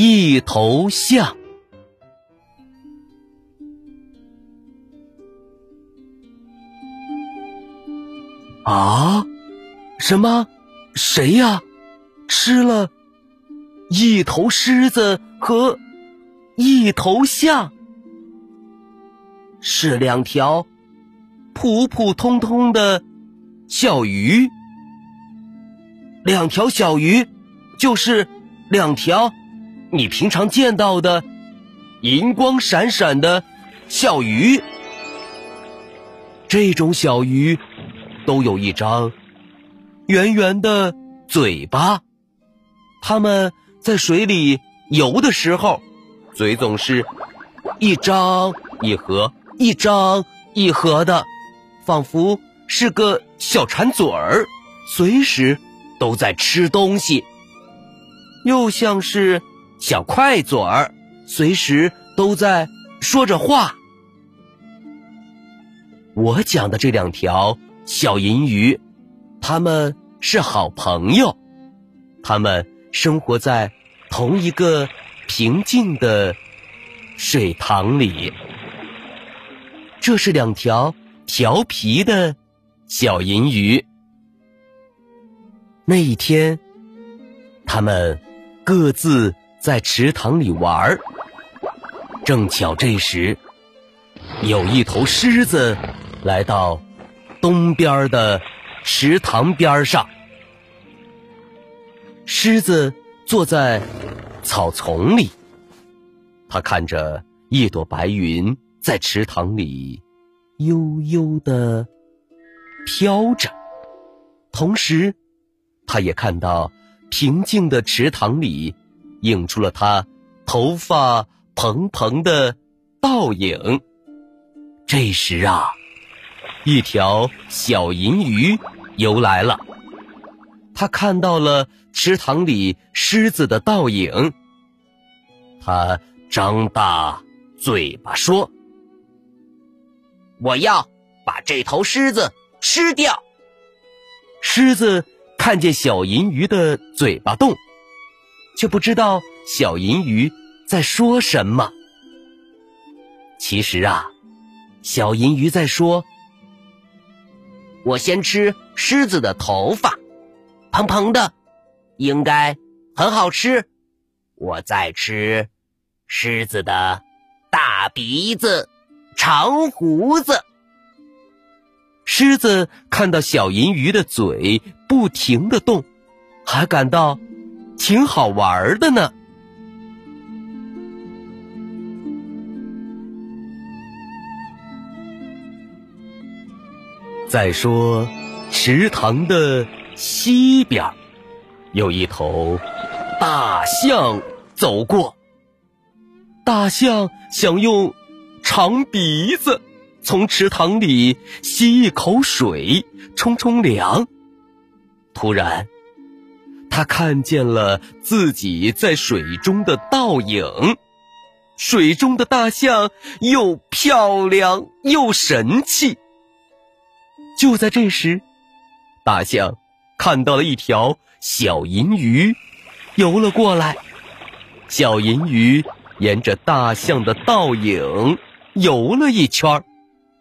一头象。啊？什么？谁呀？吃了一头狮子和一头象？是两条普普通通的小鱼。两条小鱼，就是两条你平常见到的银光闪闪的小鱼。这种小鱼都有一张圆圆的嘴巴，它们在水里游的时候，嘴总是一张一合，一张一合的，仿佛是个小馋嘴儿，随时。都在吃东西，又像是小快嘴儿，随时都在说着话。我讲的这两条小银鱼，它们是好朋友，它们生活在同一个平静的水塘里。这是两条调皮的小银鱼。那一天，他们各自在池塘里玩儿。正巧这时，有一头狮子来到东边的池塘边上。狮子坐在草丛里，他看着一朵白云在池塘里悠悠的飘着，同时。他也看到平静的池塘里映出了他头发蓬蓬的倒影。这时啊，一条小银鱼游来了，它看到了池塘里狮子的倒影。他张大嘴巴说：“我要把这头狮子吃掉。”狮子。看见小银鱼的嘴巴动，却不知道小银鱼在说什么。其实啊，小银鱼在说：“我先吃狮子的头发，蓬蓬的，应该很好吃。我再吃狮子的大鼻子、长胡子。”狮子看到小银鱼的嘴不停的动，还感到挺好玩的呢。再说，池塘的西边，有一头大象走过。大象想用长鼻子。从池塘里吸一口水，冲冲凉。突然，他看见了自己在水中的倒影。水中的大象又漂亮又神气。就在这时，大象看到了一条小银鱼游了过来。小银鱼沿着大象的倒影游了一圈。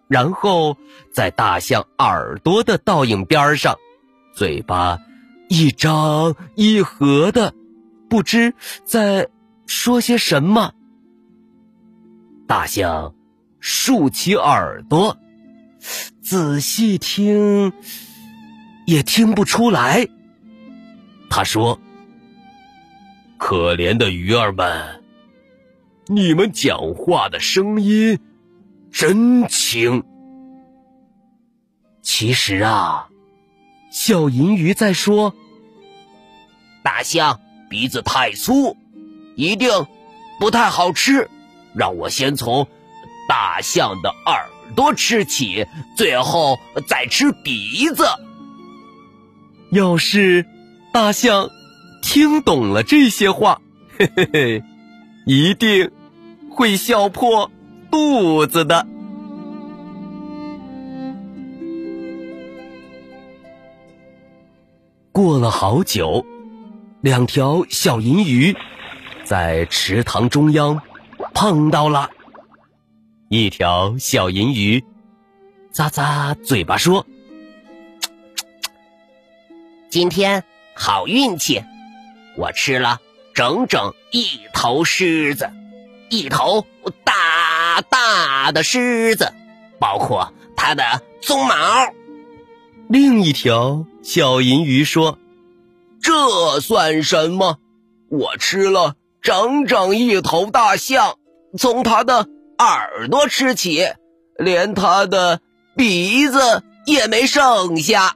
然后在大象耳朵的倒影边上，嘴巴一张一合的，不知在说些什么。大象竖起耳朵，仔细听，也听不出来。他说：“可怜的鱼儿们，你们讲话的声音。”真轻。其实啊，小银鱼在说：大象鼻子太粗，一定不太好吃。让我先从大象的耳朵吃起，最后再吃鼻子。要是大象听懂了这些话，嘿嘿嘿，一定会笑破肚子的。过了好久，两条小银鱼在池塘中央碰到了。一条小银鱼咂咂嘴巴说。今天好运气，我吃了整整一头狮子，一头大大的狮子，包括它的鬃毛。另一条小银鱼说：“这算什么？我吃了整整一头大象，从它的耳朵吃起，连它的鼻子也没剩下。”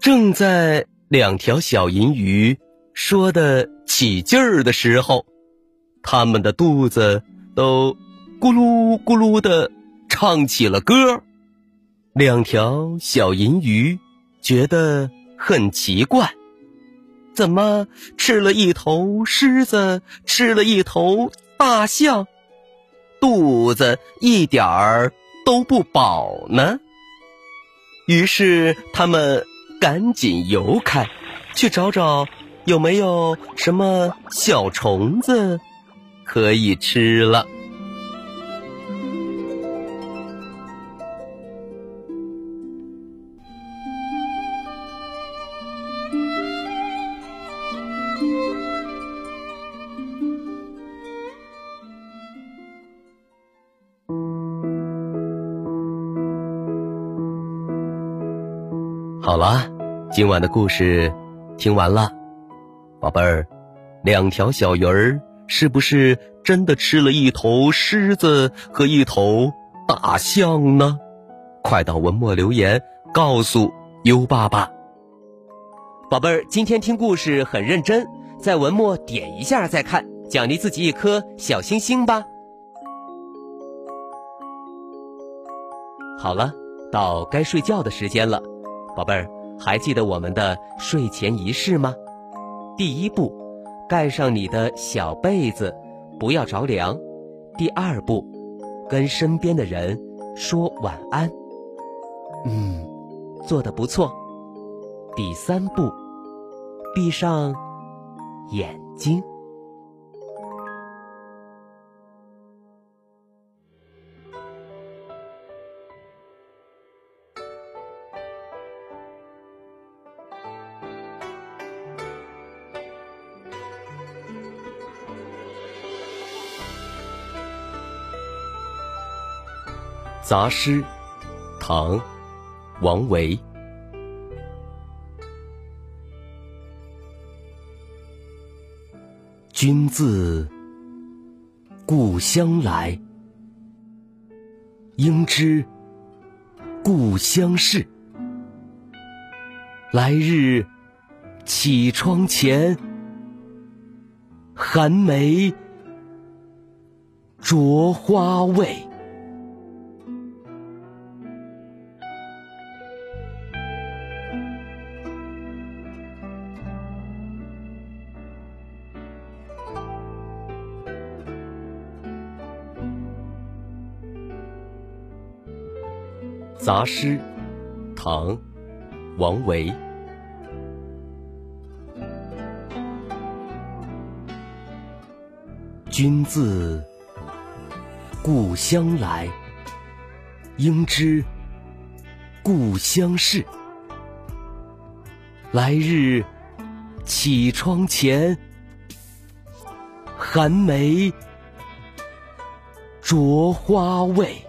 正在两条小银鱼说的起劲儿的时候，他们的肚子都咕噜咕噜的唱起了歌。两条小银鱼觉得很奇怪，怎么吃了一头狮子，吃了一头大象，肚子一点儿都不饱呢？于是他们。赶紧游开，去找找有没有什么小虫子可以吃了。好了，今晚的故事听完了，宝贝儿，两条小鱼儿是不是真的吃了一头狮子和一头大象呢？快到文末留言告诉优爸爸。宝贝儿，今天听故事很认真，在文末点一下再看，奖励自己一颗小星星吧。好了，到该睡觉的时间了。宝贝儿，还记得我们的睡前仪式吗？第一步，盖上你的小被子，不要着凉。第二步，跟身边的人说晚安。嗯，做的不错。第三步，闭上眼睛。杂诗，唐，王维。君自故乡来，应知故乡事。来日绮窗前，寒梅著花未？杂诗，唐，王维。君自故乡来，应知故乡事。来日绮窗前，寒梅著花未？